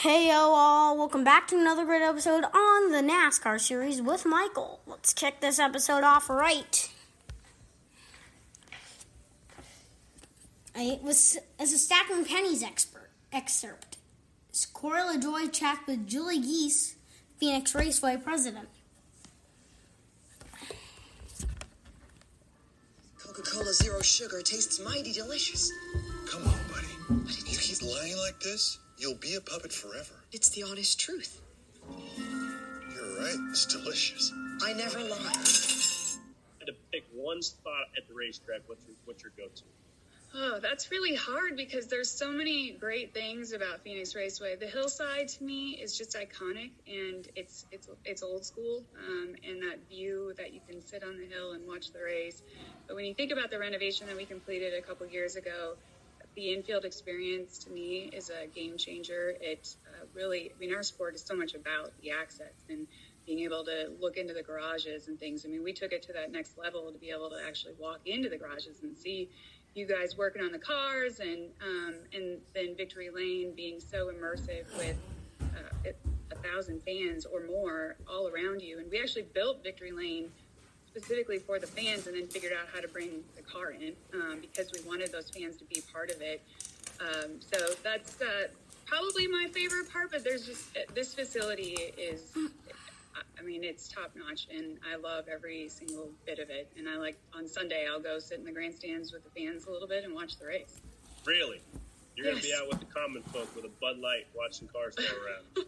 Hey yo all, welcome back to another great episode on the NASCAR series with Michael. Let's kick this episode off right. It was as a stacking pennies expert excerpt. Corey LaJoie chat with Julie Giese, Phoenix Raceway president. Coca-Cola Zero Sugar tastes mighty delicious. Come on, buddy. You keep lying like this, you'll be a puppet forever. It's the honest truth. You're right, it's delicious. I never lie. had to pick one spot at the racetrack, what's your what's your go-to? Oh, that's really hard because there's so many great things about Phoenix Raceway. The hillside to me is just iconic, and it's it's it's old school, um, and that view that you can sit on the hill and watch the race. But when you think about the renovation that we completed a couple years ago, the infield experience to me is a game changer. It uh, really, I mean, our sport is so much about the access and being able to look into the garages and things. I mean, we took it to that next level to be able to actually walk into the garages and see you guys working on the cars and um, and then Victory Lane being so immersive with uh, a thousand fans or more all around you. And we actually built Victory Lane specifically for the fans and then figured out how to bring the car in um, because we wanted those fans to be part of it. Um, so that's uh, probably my favorite part, but there's just this facility is I mean, it's top notch, and I love every single bit of it. And I like on Sunday, I'll go sit in the grandstands with the fans a little bit and watch the race. Really? You're Yes. gonna be out with the common folk with a Bud Light watching cars go around.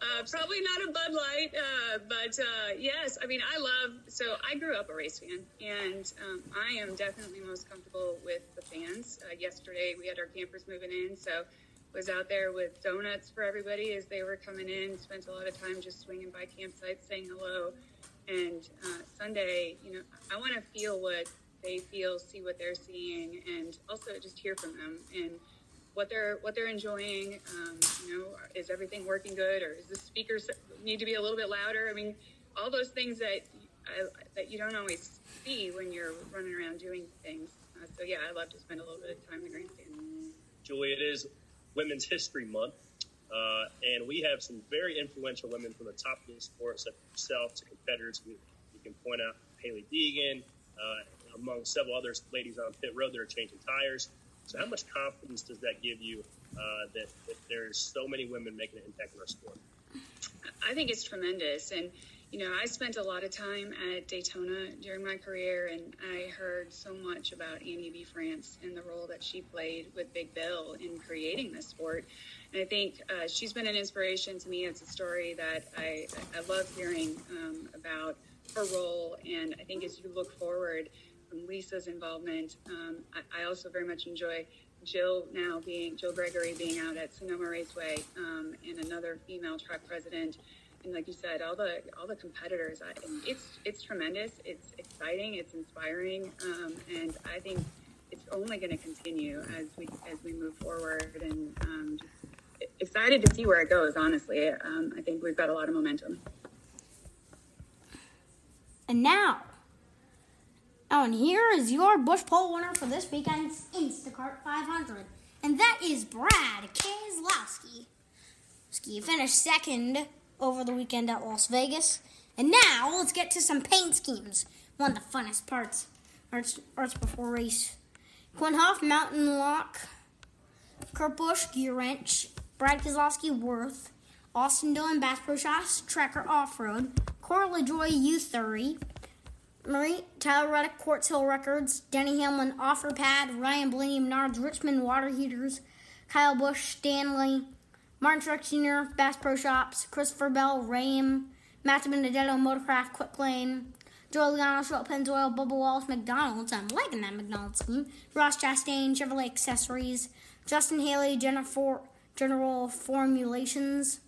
Uh, probably not a Bud Light, uh, but uh, yes, I mean, I love. So I grew up a race fan, and um, I am definitely most comfortable with the fans. Uh, yesterday, we had our campers moving in, so was out there with donuts for everybody as they were coming in. Spent a lot of time just swinging by campsites, saying hello. And uh, Sunday, you know, I want to feel what they feel, see what they're seeing, and also just hear from them and what they're what they're enjoying. Um, you know, is everything working good, or is the speakers need to be a little bit louder? I mean, all those things that I, that you don't always see when you're running around doing things. Uh, so yeah, I love to spend a little bit of time in the grandstand. Julie, it is Women's History Month, uh, and we have some very influential women from the top of the sport, such as yourself, to competitors. We, you can point out Hailie Deegan, uh, among several other ladies on pit road that are changing tires. So, how much confidence does that give you uh, that, that there's so many women making an impact in our sport? I think it's tremendous. And, you know, I spent a lot of time at Daytona during my career, and I heard so much about Annie B. France and the role that she played with Big Bill in creating this sport. And I think uh, she's been an inspiration to me. It's a story that I, I love hearing um, about her role. And I think as you look forward Lisa's involvement, um, I, I also very much enjoy Jill now being Jill Gregory being out at Sonoma Raceway um, and another female track president. And like you said, all the all the competitors, I, it's it's tremendous. It's exciting. It's inspiring, um, and I think it's only going to continue as we as we move forward. And um, just excited to see where it goes. Honestly, um, I think we've got a lot of momentum. And now, oh, and here is your Busch Pole winner for this weekend's Instacart 500, and that is Brad Keselowski. Ski finished second over the weekend at Las Vegas. And now let's get to some paint schemes. One of the funnest parts, arts, arts before race. Quin Houff, Mountain Lock, Kurt Busch, Gear Wrench, Brad Keselowski, Worth, Austin Dillon, Bass Pro Shots, Tracker Off Road, Corey LaJoie, U30, Marie Tyler Reddick, Quartz Hill Records, Denny Hamlin, Offer Pad, Ryan Blaney, Menards, Richmond Water Heaters, Kyle Busch, Stanley, Martin Truex Jr., Bass Pro Shops, Christopher Bell, Rame, Matt DiBenedetto, Motorcraft, Quick Lane, Joey Logano, Shell Pennzoil, Bubba Wallace, McDonald's, I'm liking that McDonald's scheme, Ross Chastain, Chevrolet Accessories, Justin Haley, Jennifer, General Formulations,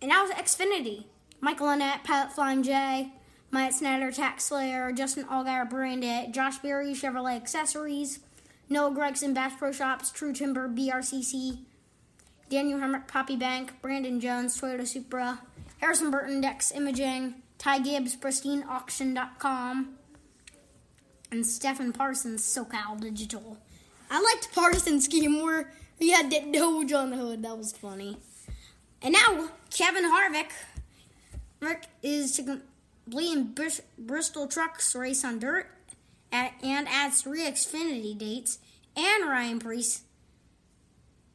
and now Xfinity. Michael Annett, Pilot Flying J, Myatt Snider, Tax Slayer, Justin Allgaier, Brandit, Josh Berry, Chevrolet Accessories, Noah Gragson, Bass Pro Shops, True Timber, BRCC, Daniel Hemric, Poppy Bank, Brandon Jones, Toyota Supra, Harrison Burton, Dex Imaging, Ty Gibbs, PristineAuction.com, and Stephen Parsons, SoCal Digital. I liked Parsons' scheme where He had that Doge on the hood. That was funny. And now Kevin Harvick Rick is to in Bris- Bristol Trucks race on dirt at, and adds three Xfinity dates. And Ryan Preece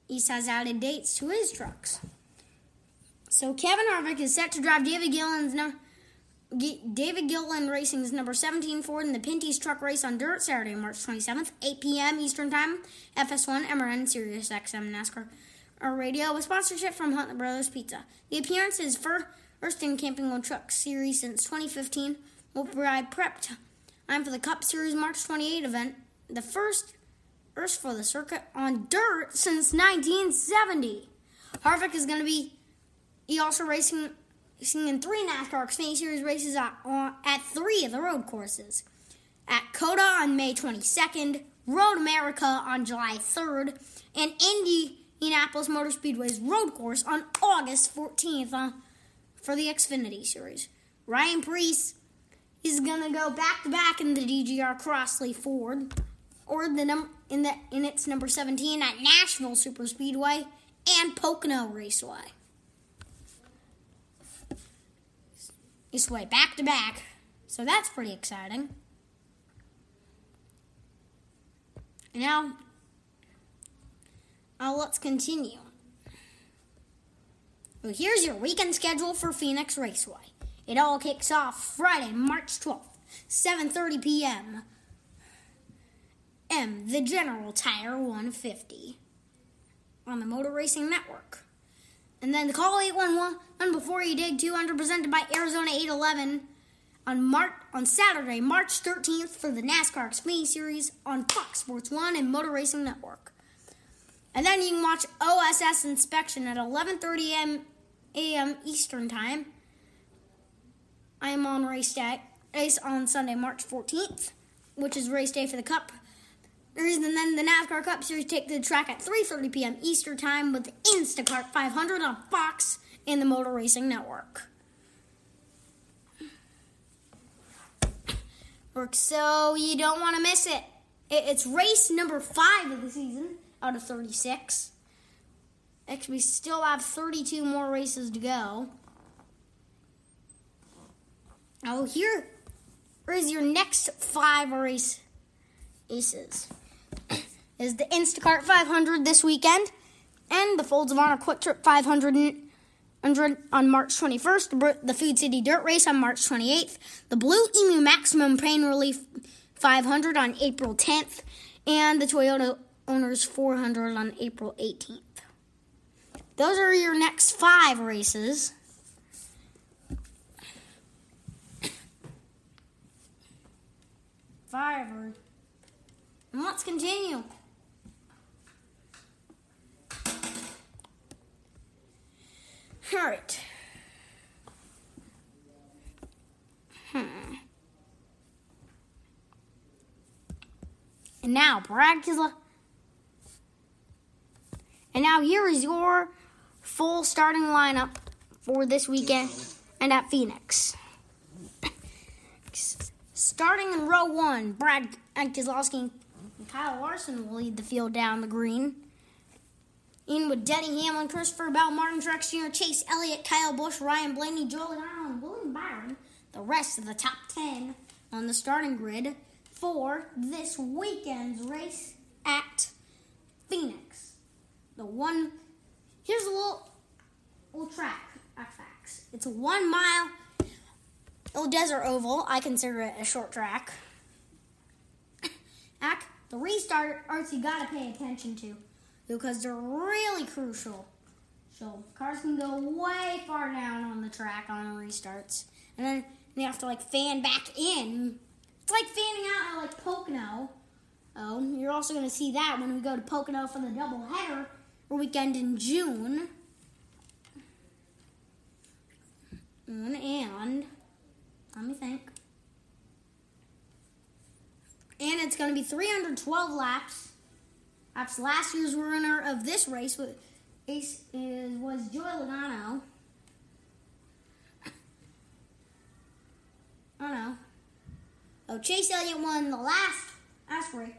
East has added dates to his trucks. So Kevin Harvick is set to drive David Gilliland's G- David Gilliland Racing's number 17 Ford in the Pinty's Truck Race on dirt Saturday, March 27th, 8 p.m. Eastern Time, FS1, MRN, Sirius XM, NASCAR radio with sponsorship from Huntley Brothers Pizza. The appearance is first in Camping on Truck Series since 2015. Will provide prep time for the Cup Series March 28 event, the first first for the circuit on dirt since 1970. Harvick is going to be he also racing racing in three NASCAR Xfinity Series races at, at three of the road courses. At COTA on May 22nd, Road America on July 3rd, and Indianapolis Motor Speedway's road course on August 14th uh, for the Xfinity Series. Ryan Preece is to go back to back in the DGR Crosley Ford or the num- in the in its number 17 at Nashville Super Speedway and Pocono Raceway. This way back to back. So that's pretty exciting. Now now let's continue. Well, here's your weekend schedule for Phoenix Raceway. It all kicks off Friday, March 12th, 7:30 p.m. M, the General Tire 150 on the Motor Racing Network. And then the Call 811 Before You Dig 200 presented by Arizona 811 on March on Saturday, March 13th for the NASCAR Xfinity Series on Fox Sports 1 and Motor Racing Network. And then you can watch OSS Inspection at 11:30 a.m. Eastern Time. I am on race day race on Sunday, March 14th, which is race day for the Cup and then the NASCAR Cup Series take the track at 3:30 p.m. Eastern Time with the Instacart 500 on Fox and the Motor Racing Network. So you don't want to miss it. It's race number five of the season out of 36. Actually, we still have 32 more races to go. Oh, here is your next five race aces is the Instacart 500 this weekend, and the Folds of Honor QuikTrip 500 on March 21st, the Food City Dirt Race on March 28th, the Blue Emu Maximum Pain Relief 500 on April 10th, and the Toyota Owners 400 on April 18th. Those are your next five races. Five. And let's continue. All right. Hmm. And now, Bragula. And now here is your full starting lineup for this weekend and at Phoenix. Starting in row one, Brad Keselowski and Kyle Larson will lead the field down the green. In with Denny Hamlin, Christopher Bell, Martin Truex Jr., Chase Elliott, Kyle Busch, Ryan Blaney, Joey Logano, and William Byron. The rest of the top 10 on the starting grid for this weekend's race at Phoenix. The one, here's a little, little track facts. It's a one mile little desert oval. I consider it a short track. Act, the restarts you gotta pay attention to because they're really crucial. So cars can go way far down on the track on the restarts, and then they have to like fan back in. It's like fanning out at like Pocono. Oh, you're also to see that when we go to Pocono for the double header weekend in June. And let me think. And it's going to be 312 laps Perhaps last year's winner of this race was, is, was Joey Logano. Oh no. Oh, Chase Elliott won the last last race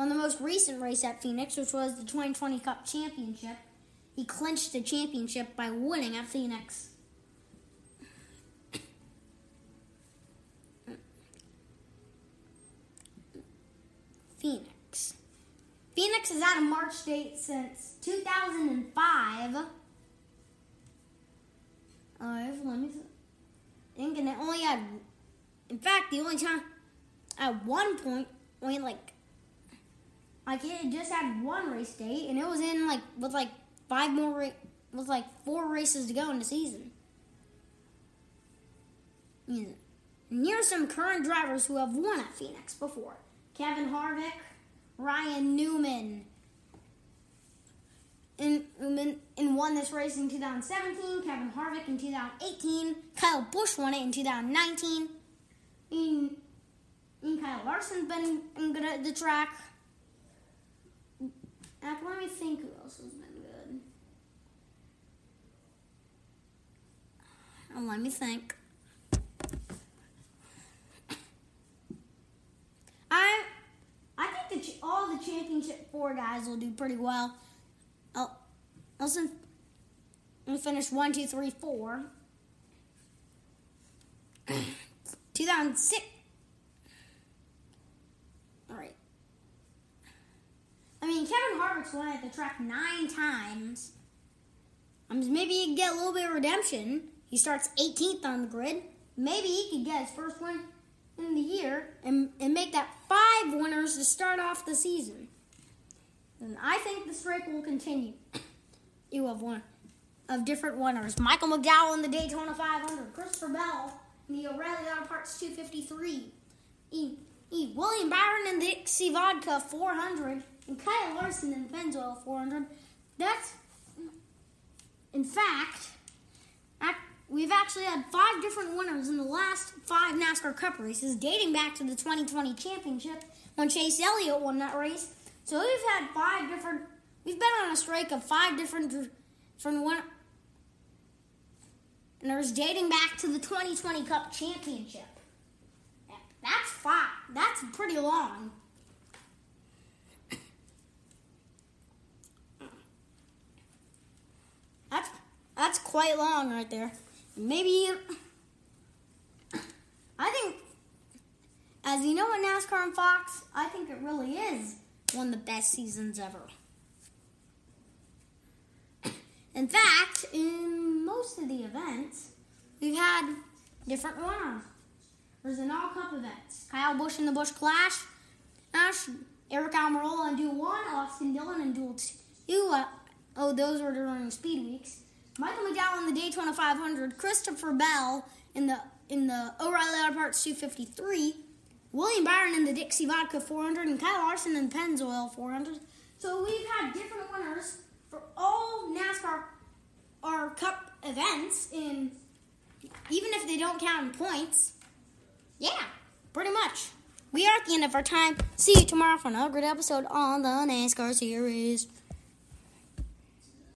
on the most recent race at Phoenix, which was the 2020 Cup Championship. He clinched the championship by winning at Phoenix. Phoenix. Phoenix has had a March date since 2005. Uh, let me think, and it only had. In fact, the only time at one point, only like, like it just had one race date, and it was in like with like five more, ra- with like four races to go in the season. Yeah. And here's some current drivers who have won at Phoenix before: Kevin Harvick, Ryan Newman. And, and, won this race in 2017. Kevin Harvick in 2018. Kyle Busch won it in 2019. And, and Kyle Larson's been good at the track. Uh, let me think who else has been good. Uh, let me think. I I think that all the championship four guys will do pretty well. Oh, we finished one, two, three, four. 2006. All right. I Harvick's won at the track nine times. Um, maybe he could get a little bit of redemption. He starts 18th on the grid. Maybe he could get his first win in the year and, and make that five winners to start off the season. And I think the streak will continue. You have one of different winners. Michael McDowell in the Daytona 500. Christopher Bell in the O'Reilly Auto Parts 253. E, e, William Byron in the Dixie Vodka 400. And Kyle Larson in the Pennzoil 400. That's, in fact, ac- we've actually had five different winners in the last five NASCAR Cup races, dating back to the 2020 championship when Chase Elliott won that race. So we've had five different. We've been on a streak of five different. And there's dating back to the 2020 Cup championship. That's five. That's pretty long. That's that's quite long right there. Maybe I think as you know in NASCAR and Fox, I think it really is one of the best seasons ever. In fact, in most of the events, we've had different runners. There's an all cup events. Kyle Busch in the Busch Clash, Ash, Aric Almirola in Duel 1, Austin Dillon in Duel 2. Uh, oh, those were during speed weeks. Michael McDowell in the Daytona 500, Christopher Bell in the in the O'Reilly Auto Parts 253, William Byron in the Dixie Vodka 400, and Kyle Larson in the Pennzoil 400. So we've had different winners for all NASCAR or Cup events, in even if they don't count in points. Yeah, pretty much. We are at the end of our time. See you tomorrow for another great episode on the NASCAR series.